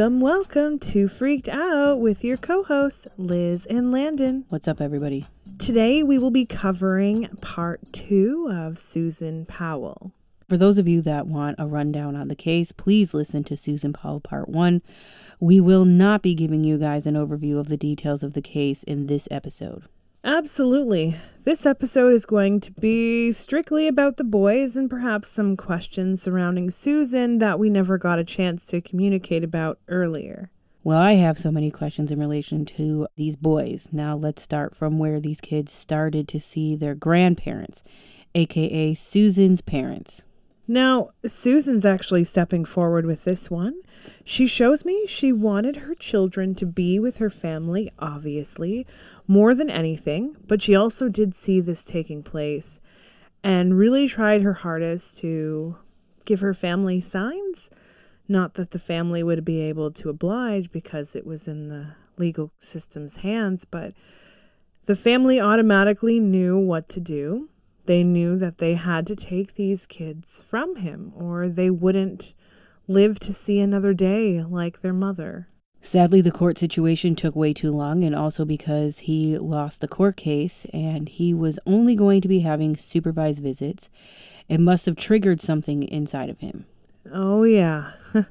Welcome, welcome to Freaked Out with your co hosts, Liz and Landon. What's up, everybody? Today we will be covering part two of Susan Powell. For those of you that want a rundown on the case, please listen to Susan Powell Part 1. We will not be giving you guys an overview of the details of the case in this episode. Absolutely. This episode is going to be strictly about the boys and perhaps some questions surrounding Susan that we never got a chance to communicate about earlier. Well, I have so many questions in relation to these boys. Now, let's start from where these kids started to see their grandparents, aka Susan's parents. Now, Susan's actually stepping forward with this one. She shows me she wanted her children to be with her family, obviously, more than anything, but she also did see this taking place and really tried her hardest to give her family signs. Not that the family would be able to oblige because it was in the legal system's hands, but the family automatically knew what to do. They knew that they had to take these kids from him or they wouldn't live to see another day like their mother. Sadly, the court situation took way too long, and also because he lost the court case and he was only going to be having supervised visits, it must have triggered something inside of him. Oh, yeah.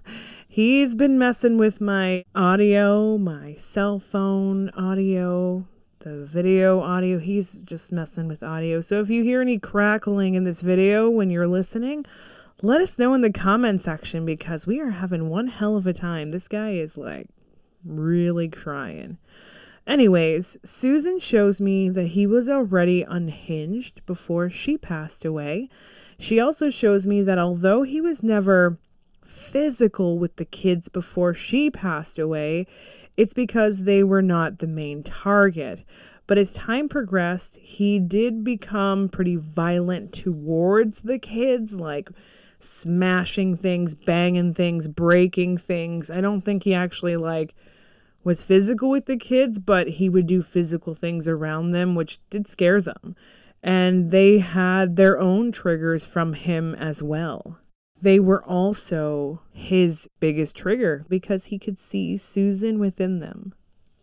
He's been messing with my audio, my cell phone audio, the video audio. He's just messing with audio. So if you hear any crackling in this video when you're listening, let us know in the comment section because we are having one hell of a time. This guy is like really trying. Anyways, Susan shows me that he was already unhinged before she passed away. She also shows me that although he was never physical with the kids before she passed away, it's because they were not the main target. But as time progressed, he did become pretty violent towards the kids, like smashing things, banging things, breaking things. I don't think he actually like was physical with the kids, but he would do physical things around them, which did scare them. And they had their own triggers from him as well. They were also his biggest trigger because he could see Susan within them.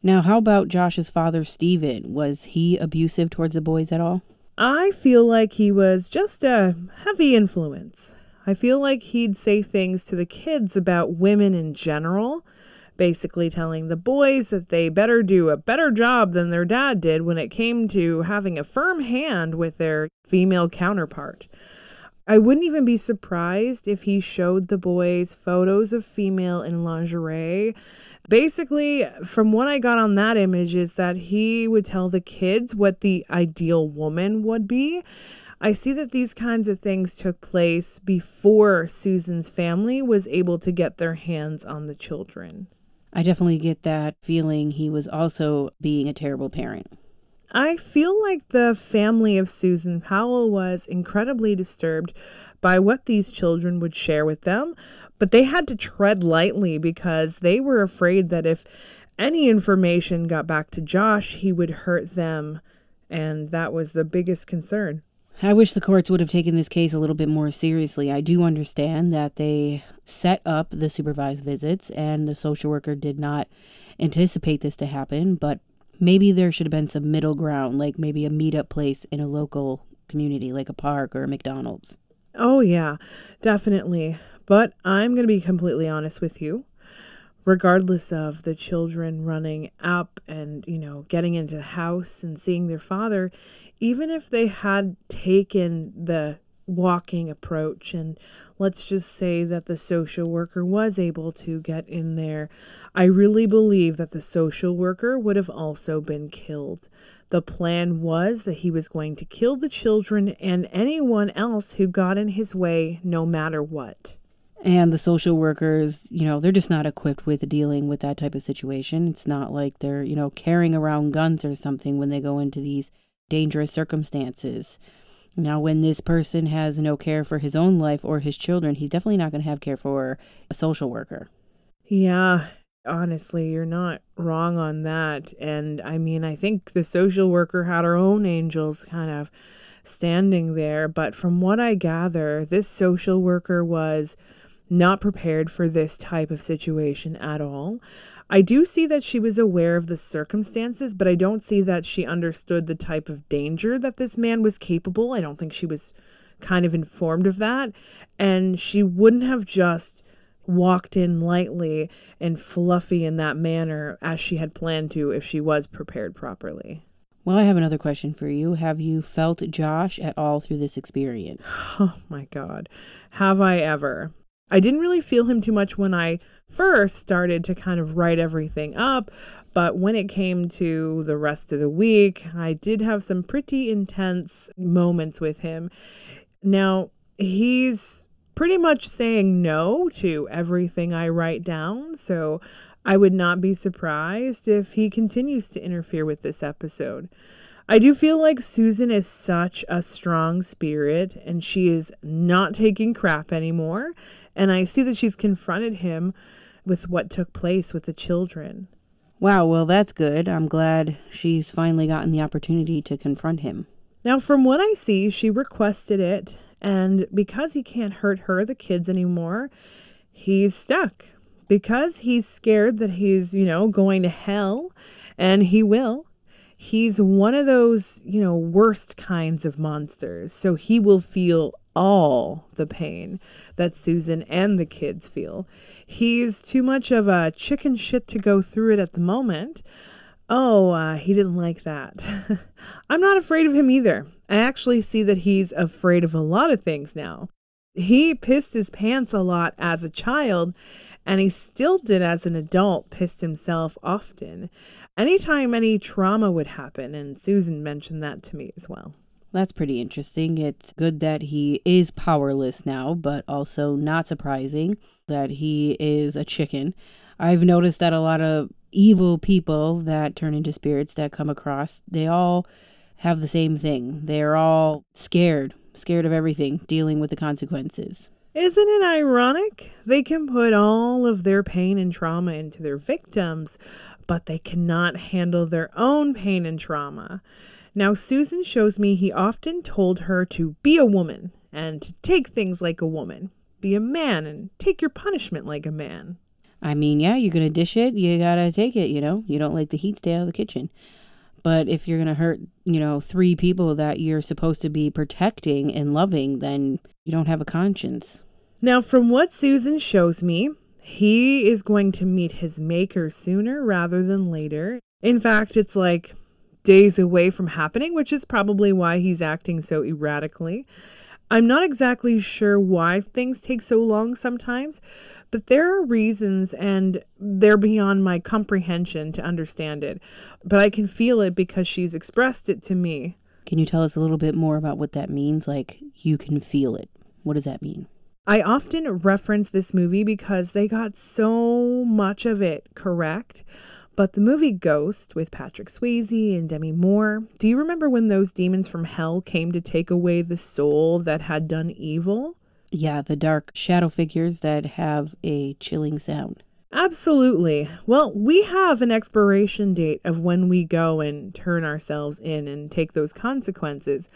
Now, how about Josh's father, Steven? Was he abusive towards the boys at all? I feel like he was just a heavy influence. I feel like he'd say things to the kids about women in general basically telling the boys that they better do a better job than their dad did when it came to having a firm hand with their female counterpart. I wouldn't even be surprised if he showed the boys photos of female in lingerie. Basically, from what I got on that image, is that he would tell the kids what the ideal woman would be. I see that these kinds of things took place before Susan's family was able to get their hands on the children. I definitely get that feeling he was also being a terrible parent. I feel like the family of Susan Powell was incredibly disturbed by what these children would share with them, but they had to tread lightly because they were afraid that if any information got back to Josh, he would hurt them, and that was the biggest concern. I wish the courts would have taken this case a little bit more seriously. I do understand that they set up the supervised visits and the social worker did not anticipate this to happen, but maybe there should have been some middle ground, like maybe a meetup place in a local community, like a park or a McDonald's. Oh, yeah, definitely. But I'm going to be completely honest with you. Regardless of the children running up and, you know, getting into the house and seeing their father, even if they had taken the walking approach and let's just say that the social worker was able to get in there, I really believe that the social worker would have also been killed. The plan was that he was going to kill the children and anyone else who got in his way, no matter what. And the social workers, you know, they're just not equipped with dealing with that type of situation. It's not like they're, you know, carrying around guns or something when they go into these dangerous circumstances. Now, when this person has no care for his own life or his children, he's definitely not going to have care for a social worker. Yeah, honestly, you're not wrong on that. And I mean, I think the social worker had her own angels kind of standing there. But from what I gather, this social worker was not prepared for this type of situation at all. I do see that she was aware of the circumstances, but I don't see that she understood the type of danger that this man was capable. I don't think she was kind of informed of that. And she wouldn't have just walked in lightly and fluffy in that manner as she had planned to if she was prepared properly. Well, I have another question for you. Have you felt Josh at all through this experience? Oh my God. Have I ever? I didn't really feel him too much when I first started to kind of write everything up, but when it came to the rest of the week, I did have some pretty intense moments with him. Now, he's pretty much saying no to everything I write down, so I would not be surprised if he continues to interfere with this episode. I do feel like Susan is such a strong spirit and she is not taking crap anymore. And I see that she's confronted him with what took place with the children. Wow, well, that's good. I'm glad she's finally gotten the opportunity to confront him. Now, from what I see, she requested it, and because he can't hurt her, the kids, anymore, he's stuck. Because he's scared that he's, you know, going to hell, and he will, he's one of those, you know, worst kinds of monsters. So he will feel all the pain that Susan and the kids feel. He's too much of a chicken shit to go through it at the moment. Oh, uh, he didn't like that. I'm not afraid of him either. I actually see that he's afraid of a lot of things now. He pissed his pants a lot as a child, and he still did as an adult, pissed himself often. Anytime any trauma would happen, and Susan mentioned that to me as well. That's pretty interesting. It's good that he is powerless now, but also not surprising that he is a chicken. I've noticed that a lot of evil people that turn into spirits that come across, they all have the same thing. They're all scared, scared of everything, dealing with the consequences. Isn't it ironic? They can put all of their pain and trauma into their victims, but they cannot handle their own pain and trauma. Now, Susan shows me he often told her to be a woman and to take things like a woman, be a man and take your punishment like a man. I mean, yeah, you're going to dish it, you got to take it, you know? You don't like the heat, stay out of the kitchen. But if you're going to hurt, you know, three people that you're supposed to be protecting and loving, then you don't have a conscience. Now, from what Susan shows me, he is going to meet his maker sooner rather than later. In fact, it's like days away from happening, which is probably why he's acting so erratically. I'm not exactly sure why things take so long sometimes, but there are reasons and they're beyond my comprehension to understand it. But I can feel it because she's expressed it to me. Can you tell us a little bit more about what that means? Like, you can feel it. What does that mean? I often reference this movie because they got so much of it correct. But the movie Ghost with Patrick Swayze and Demi Moore, do you remember when those demons from hell came to take away the soul that had done evil? Yeah, the dark shadow figures that have a chilling sound. Absolutely. Well, we have an expiration date of when we go and turn ourselves in and take those consequences.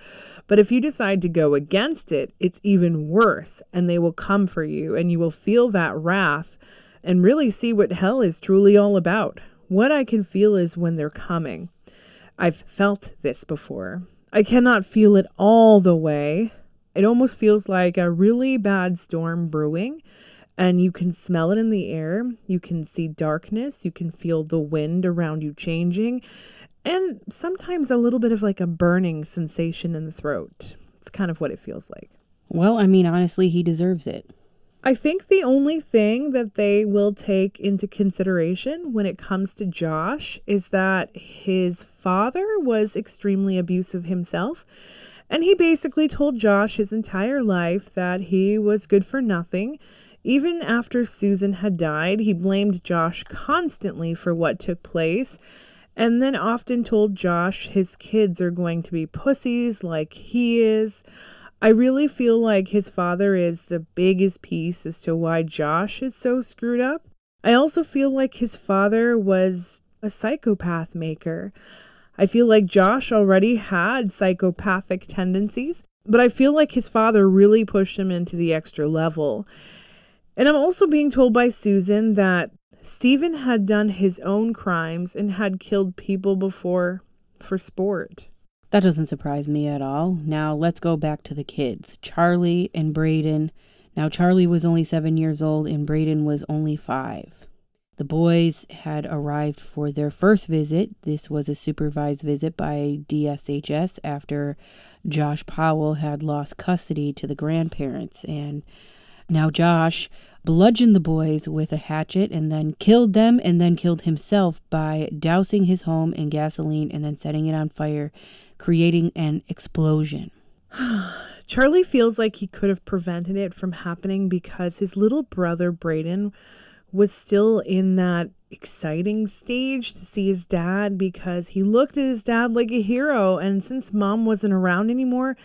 But if you decide to go against it, it's even worse, and they will come for you, and you will feel that wrath and really see what hell is truly all about. What I can feel is when they're coming. I've felt this before. I cannot feel it all the way. It almost feels like a really bad storm brewing, and you can smell it in the air. You can see darkness. You can feel the wind around you changing, and sometimes a little bit of like a burning sensation in the throat. It's kind of what it feels like. Well, I mean, honestly, he deserves it. I think the only thing that they will take into consideration when it comes to Josh is that his father was extremely abusive himself. And he basically told Josh his entire life that he was good for nothing. Even after Susan had died, he blamed Josh constantly for what took place, and then often told Josh his kids are going to be pussies like he is. I really feel like his father is the biggest piece as to why Josh is so screwed up. I also feel like his father was a psychopath maker. I feel like Josh already had psychopathic tendencies, but I feel like his father really pushed him into the extra level. And I'm also being told by Susan that Steven had done his own crimes and had killed people before for sport. That doesn't surprise me at all. Now let's go back to the kids Charlie and Braden. Now, Charlie was only seven years old and Braden was only five. The boys had arrived for their first visit. This was a supervised visit by DSHS after Josh Powell had lost custody to the grandparents. And now Josh bludgeoned the boys with a hatchet and then killed them and then killed himself by dousing his home in gasoline and then setting it on fire, creating an explosion. Charlie feels like he could have prevented it from happening because his little brother Braden was still in that exciting stage to see his dad because he looked at his dad like a hero. And since mom wasn't around anymore,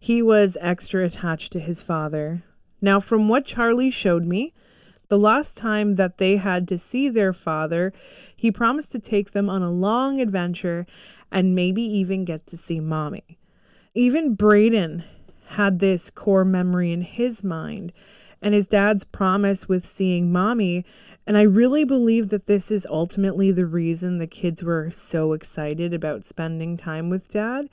he was extra attached to his father. Now, from what Charlie showed me, the last time that they had to see their father, he promised to take them on a long adventure and maybe even get to see mommy. Even Braden had this core memory in his mind and his dad's promise with seeing mommy. And I really believe that this is ultimately the reason the kids were so excited about spending time with dad.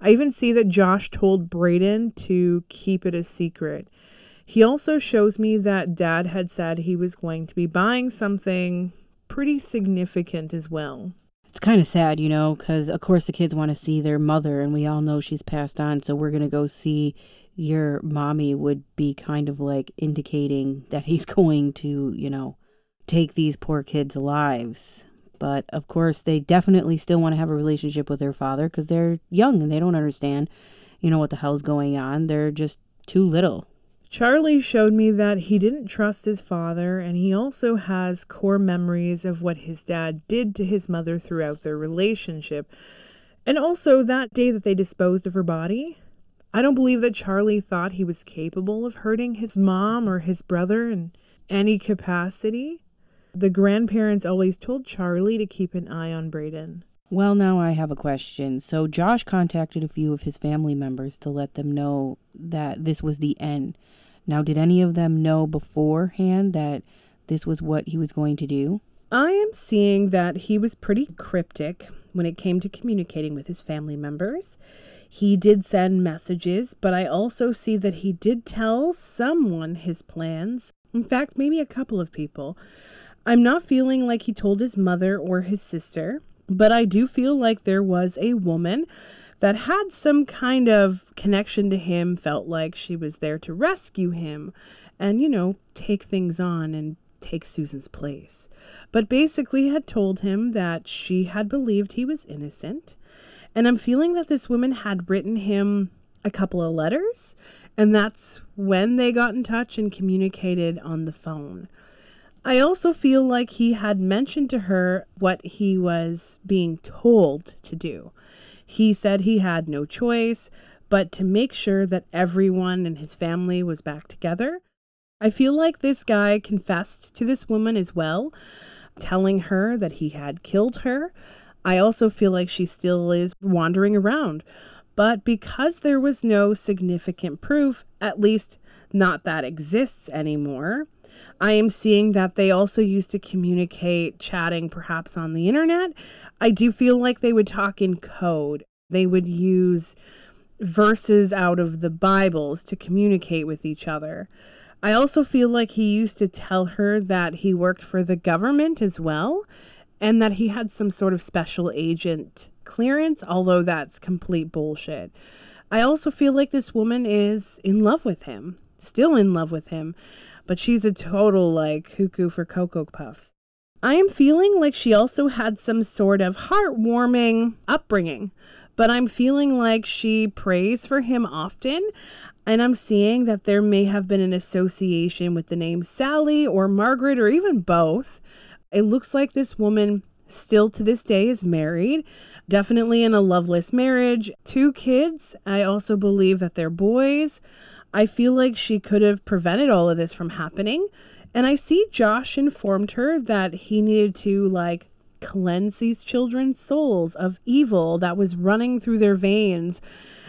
I even see that Josh told Braden to keep it a secret. He also shows me that dad had said he was going to be buying something pretty significant as well. It's kind of sad, you know, because of course the kids want to see their mother, and we all know she's passed on, so we're going to go see your mommy would be kind of like indicating that he's going to, you know, take these poor kids' lives. But of course, they definitely still want to have a relationship with their father because they're young and they don't understand, you know, what the hell's going on. They're just too little. Charlie showed me that he didn't trust his father, and he also has core memories of what his dad did to his mother throughout their relationship. And also that day that they disposed of her body, I don't believe that Charlie thought he was capable of hurting his mom or his brother in any capacity. The grandparents always told Charlie to keep an eye on Braden. Well, now I have a question. So, Josh contacted a few of his family members to let them know that this was the end. Now, did any of them know beforehand that this was what he was going to do? I am seeing that he was pretty cryptic when it came to communicating with his family members. He did send messages, but I also see that he did tell someone his plans. In fact, maybe a couple of people. I'm not feeling like he told his mother or his sister, but I do feel like there was a woman that had some kind of connection to him, felt like she was there to rescue him and, you know, take things on and take Susan's place. But basically had told him that she had believed he was innocent and I'm feeling that this woman had written him a couple of letters, and that's when they got in touch and communicated on the phone. I also feel like he had mentioned to her what he was being told to do. He said he had no choice but to make sure that everyone in his family was back together. I feel like this guy confessed to this woman as well, telling her that he had killed her, I also feel like she still is wandering around. But because there was no significant proof, at least not that exists anymore, I am seeing that they also used to communicate chatting perhaps on the internet. I do feel like they would talk in code. They would use verses out of the Bibles to communicate with each other. I also feel like he used to tell her that he worked for the government as well and that he had some sort of special agent clearance, although that's complete bullshit. I also feel like this woman is in love with him, still in love with him, but she's a total like cuckoo for Cocoa Puffs. I am feeling like she also had some sort of heartwarming upbringing, but I'm feeling like she prays for him often. And I'm seeing that there may have been an association with the name Sally or Margaret or even both. It looks like this woman still to this day is married, definitely in a loveless marriage, two kids. I also believe that they're boys. I feel like she could have prevented all of this from happening. And I see Josh informed her that he needed to like cleanse these children's souls of evil that was running through their veins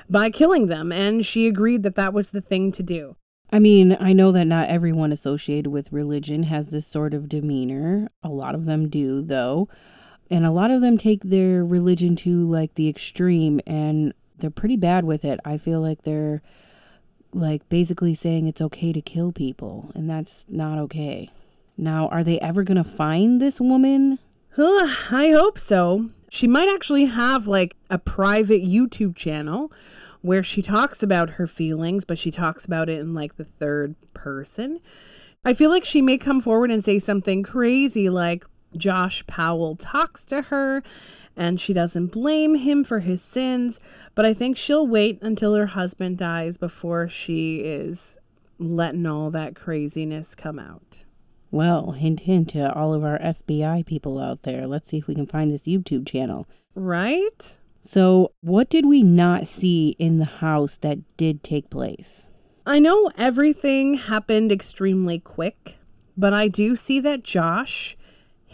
by killing them. And she agreed that that was the thing to do. I mean, I know that not everyone associated with religion has this sort of demeanor. A lot of them do, though. And a lot of them take their religion to like the extreme and they're pretty bad with it. I feel like they're like basically saying it's okay to kill people, and that's not okay. Now, are they ever going to find this woman? I hope so. She might actually have like a private YouTube channel where she talks about her feelings, but she talks about it in like the third person. I feel like she may come forward and say something crazy like Josh Powell talks to her and she doesn't blame him for his sins, but I think she'll wait until her husband dies before she is letting all that craziness come out. Well, hint, hint to all of our FBI people out there. Let's see if we can find this YouTube channel. Right? So, what did we not see in the house that did take place? I know everything happened extremely quick, but I do see that Josh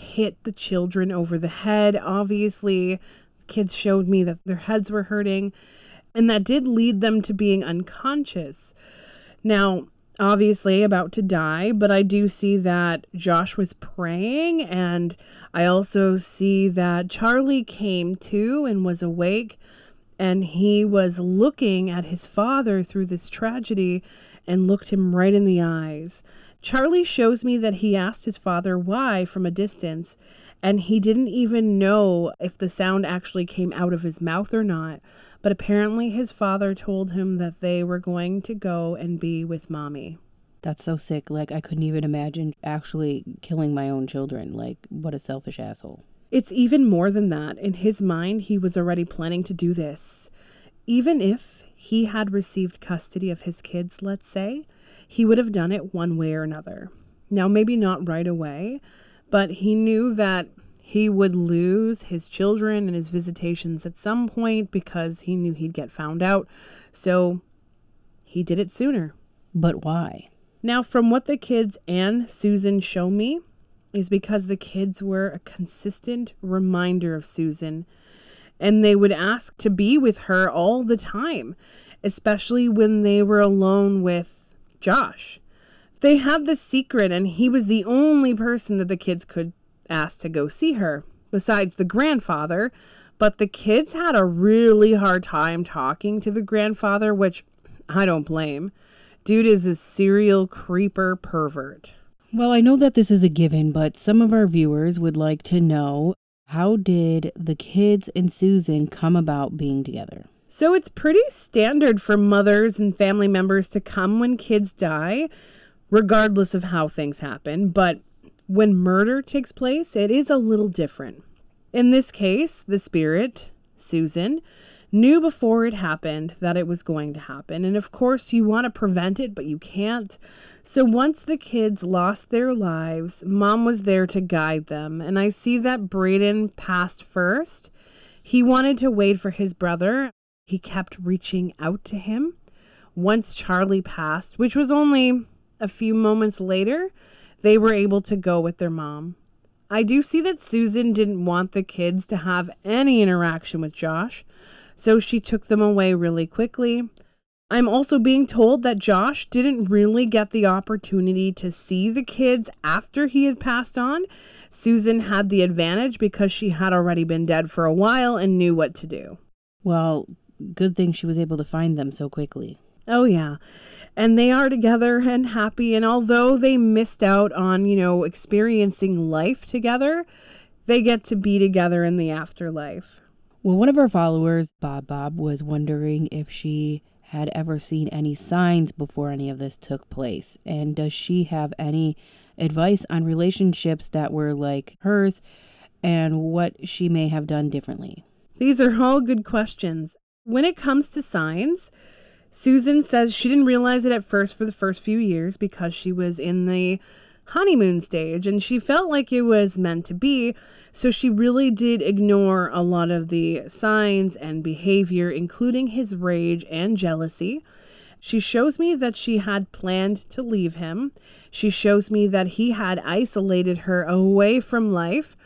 hit the children over the head. Obviously, kids showed me that their heads were hurting, and that did lead them to being unconscious. Now, obviously about to die, but I do see that Josh was praying, and I also see that Charlie came to and was awake, and he was looking at his father through this tragedy and looked him right in the eyes. Charlie shows me that he asked his father why from a distance, and he didn't even know if the sound actually came out of his mouth or not. But apparently, his father told him that they were going to go and be with mommy. That's so sick. Like, I couldn't even imagine actually killing my own children. Like, what a selfish asshole. It's even more than that. In his mind, he was already planning to do this. Even if he had received custody of his kids, let's say, he would have done it one way or another. Now, maybe not right away, but he knew that he would lose his children and his visitations at some point because he knew he'd get found out. So he did it sooner. But why? Now, from what the kids and Susan show me, is because the kids were a consistent reminder of Susan and they would ask to be with her all the time, especially when they were alone with Josh. They had this secret, and he was the only person that the kids could ask to go see her, besides the grandfather. But the kids had a really hard time talking to the grandfather, which I don't blame. Dude is a serial creeper pervert. Well, I know that this is a given, but some of our viewers would like to know how did the kids and Susan come about being together? So it's pretty standard for mothers and family members to come when kids die, regardless of how things happen. But when murder takes place, it is a little different. In this case, the spirit, Susan, knew before it happened that it was going to happen. And of course, you want to prevent it, but you can't. So once the kids lost their lives, mom was there to guide them. And I see that Braden passed first. He wanted to wait for his brother he kept reaching out to him. Once Charlie passed, which was only a few moments later, they were able to go with their mom. I do see that Susan didn't want the kids to have any interaction with Josh, so she took them away really quickly. I'm also being told that Josh didn't really get the opportunity to see the kids after he had passed on. Susan had the advantage because she had already been dead for a while and knew what to do. Well, good thing she was able to find them so quickly. Oh, yeah. And they are together and happy. And although they missed out on, you know, experiencing life together, they get to be together in the afterlife. Well, one of our followers, Bob Bob, was wondering if she had ever seen any signs before any of this took place. And does she have any advice on relationships that were like hers and what she may have done differently? These are all good questions. When it comes to signs, Susan says she didn't realize it at first for the first few years because she was in the honeymoon stage and she felt like it was meant to be. So she really did ignore a lot of the signs and behavior, including his rage and jealousy. She shows me that she had planned to leave him. She shows me that he had isolated her away from life.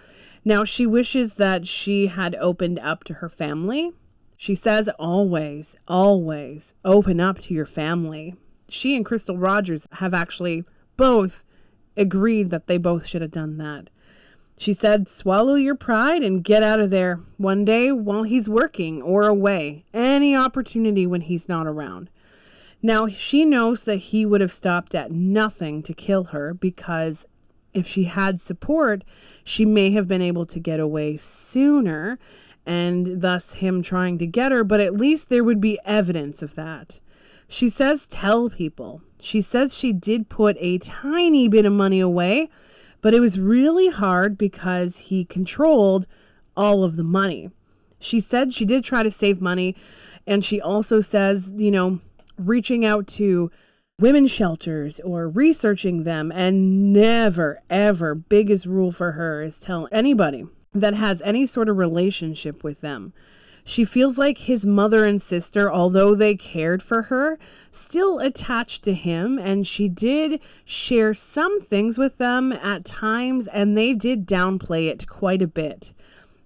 Now she wishes that she had opened up to her family she says always, always open up to your family. she and Crystal Rogers have actually both agreed that they both should have done that. She said, Swallow your pride and get out of there one day while he's working or away, any opportunity when he's not around. Now, she knows that he would have stopped at nothing to kill her because if she had support, she may have been able to get away sooner and thus him trying to get her, but at least there would be evidence of that. She says, Tell people. She says she did put a tiny bit of money away but it was really hard because he controlled all of the money. She said she did try to save money, and she also says, you know, reaching out to women's shelters or researching them, and never, ever, biggest rule for her is tell anybody that has any sort of relationship with them she feels like his mother and sister, although they cared for her, still attached to him, and she did share some things with them at times, and they did downplay it quite a bit.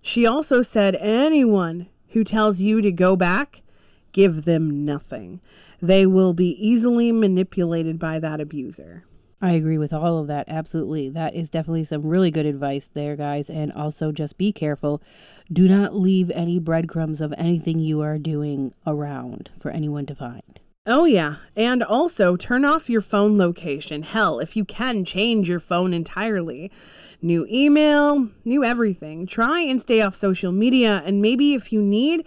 She also said, Anyone who tells you to go back, give them nothing. They will be easily manipulated by that abuser. I agree with all of that. Absolutely. That is definitely some really good advice there, guys. And also just be careful. Do not leave any breadcrumbs of anything you are doing around for anyone to find. Oh, yeah. And also turn off your phone location. Hell, if you can, change your phone entirely. New email, new everything. Try and stay off social media. And maybe if you need,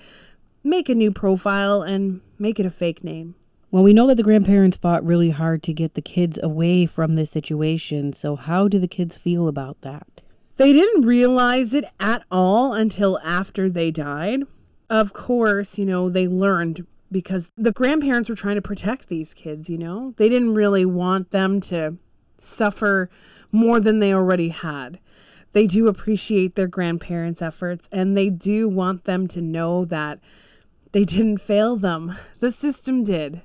make a new profile and make it a fake name. Well, we know that the grandparents fought really hard to get the kids away from this situation. So, how do the kids feel about that? They didn't realize it at all until after they died. Of course, you know, they learned because the grandparents were trying to protect these kids, you know? They didn't really want them to suffer more than they already had. They do appreciate their grandparents' efforts and they do want them to know that they didn't fail them. The system did.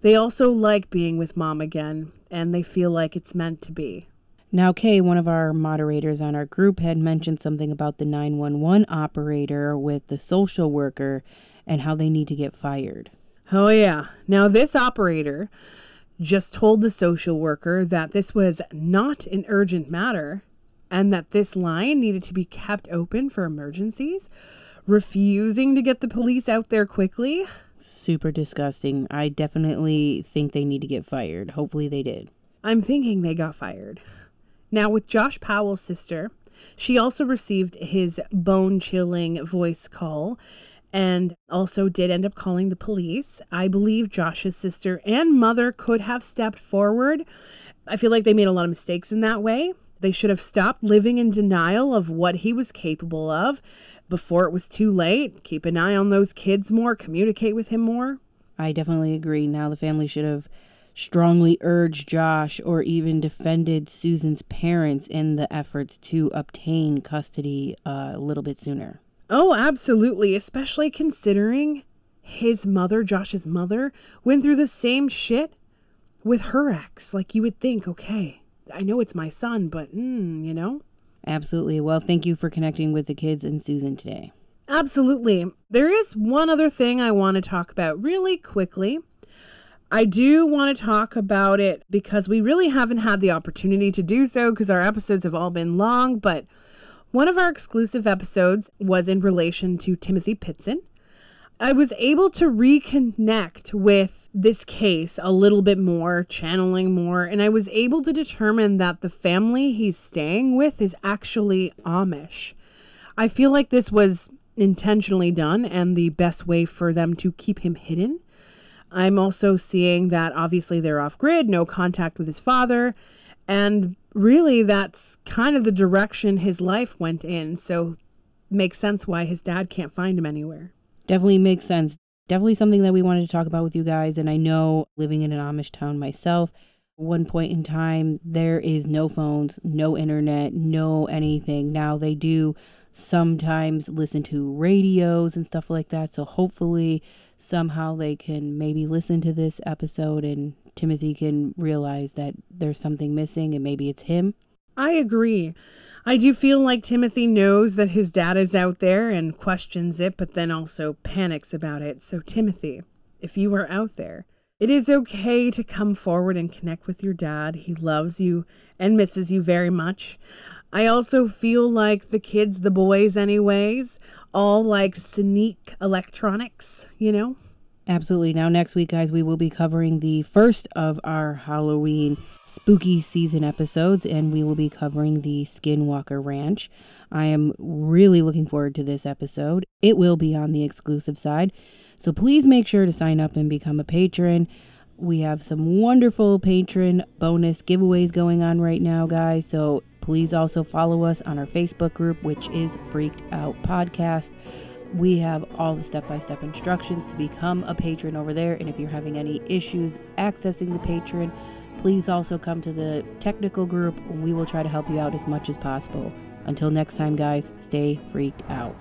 They also like being with mom again, and they feel like it's meant to be. Now, Kay, one of our moderators on our group, had mentioned something about the 911 operator with the social worker and how they need to get fired. Oh, yeah. Now, this operator just told the social worker that this was not an urgent matter and that this line needed to be kept open for emergencies, refusing to get the police out there quickly super disgusting. I definitely think they need to get fired. Hopefully they did. I'm thinking they got fired. Now, with Josh Powell's sister, she also received his bone chilling voice call and also did end up calling the police. I believe Josh's sister and mother could have stepped forward. I feel like they made a lot of mistakes in that way. They should have stopped living in denial of what he was capable of before it was too late. Keep an eye on those kids more, communicate with him more. I definitely agree. Now the family should have strongly urged Josh or even defended Susan's parents in the efforts to obtain custody uh, a little bit sooner. Oh, absolutely, especially considering his mother, Josh's mother, went through the same shit with her ex. Like you would think, okay, I know it's my son, but mm, you know? Absolutely. Well, thank you for connecting with the kids and Susan today. Absolutely. There is one other thing I want to talk about really quickly. I do want to talk about it because we really haven't had the opportunity to do so because our episodes have all been long, but one of our exclusive episodes was in relation to Timothy Pitzen. I was able to reconnect with this case a little bit more, channeling more, and I was able to determine that the family he's staying with is actually Amish. I feel like this was intentionally done and the best way for them to keep him hidden. I'm also seeing that obviously they're off grid, no contact with his father, and really that's kind of the direction his life went in, so makes sense why his dad can't find him anywhere definitely makes sense. Definitely something that we wanted to talk about with you guys. And I know living in an Amish town myself, one point in time, there is no phones, no internet, no anything. Now they do sometimes listen to radios and stuff like that. So hopefully, somehow they can maybe listen to this episode and Timothy can realize that there's something missing and maybe it's him. I agree. I do feel like Timothy knows that his dad is out there and questions it, but then also panics about it. So, Timothy, if you are out there, It is okay to come forward and connect with your dad. He loves you and misses you very much. I also feel like the kids, the boys, anyways, all like sneak electronics, you know? Absolutely. Now, next week, guys, we will be covering the first of our Halloween spooky season episodes, and we will be covering the Skinwalker Ranch. I am really looking forward to this episode. It will be on the exclusive side. So please make sure to sign up and become a patron. We have some wonderful patron bonus giveaways going on right now, guys. So please also follow us on our Facebook group, which is Freaked Out Podcast. We have all the step by step instructions to become a patron over there. And if you're having any issues accessing the patron, please also come to the technical group and we will try to help you out as much as possible. Until next time, guys, stay freaked out.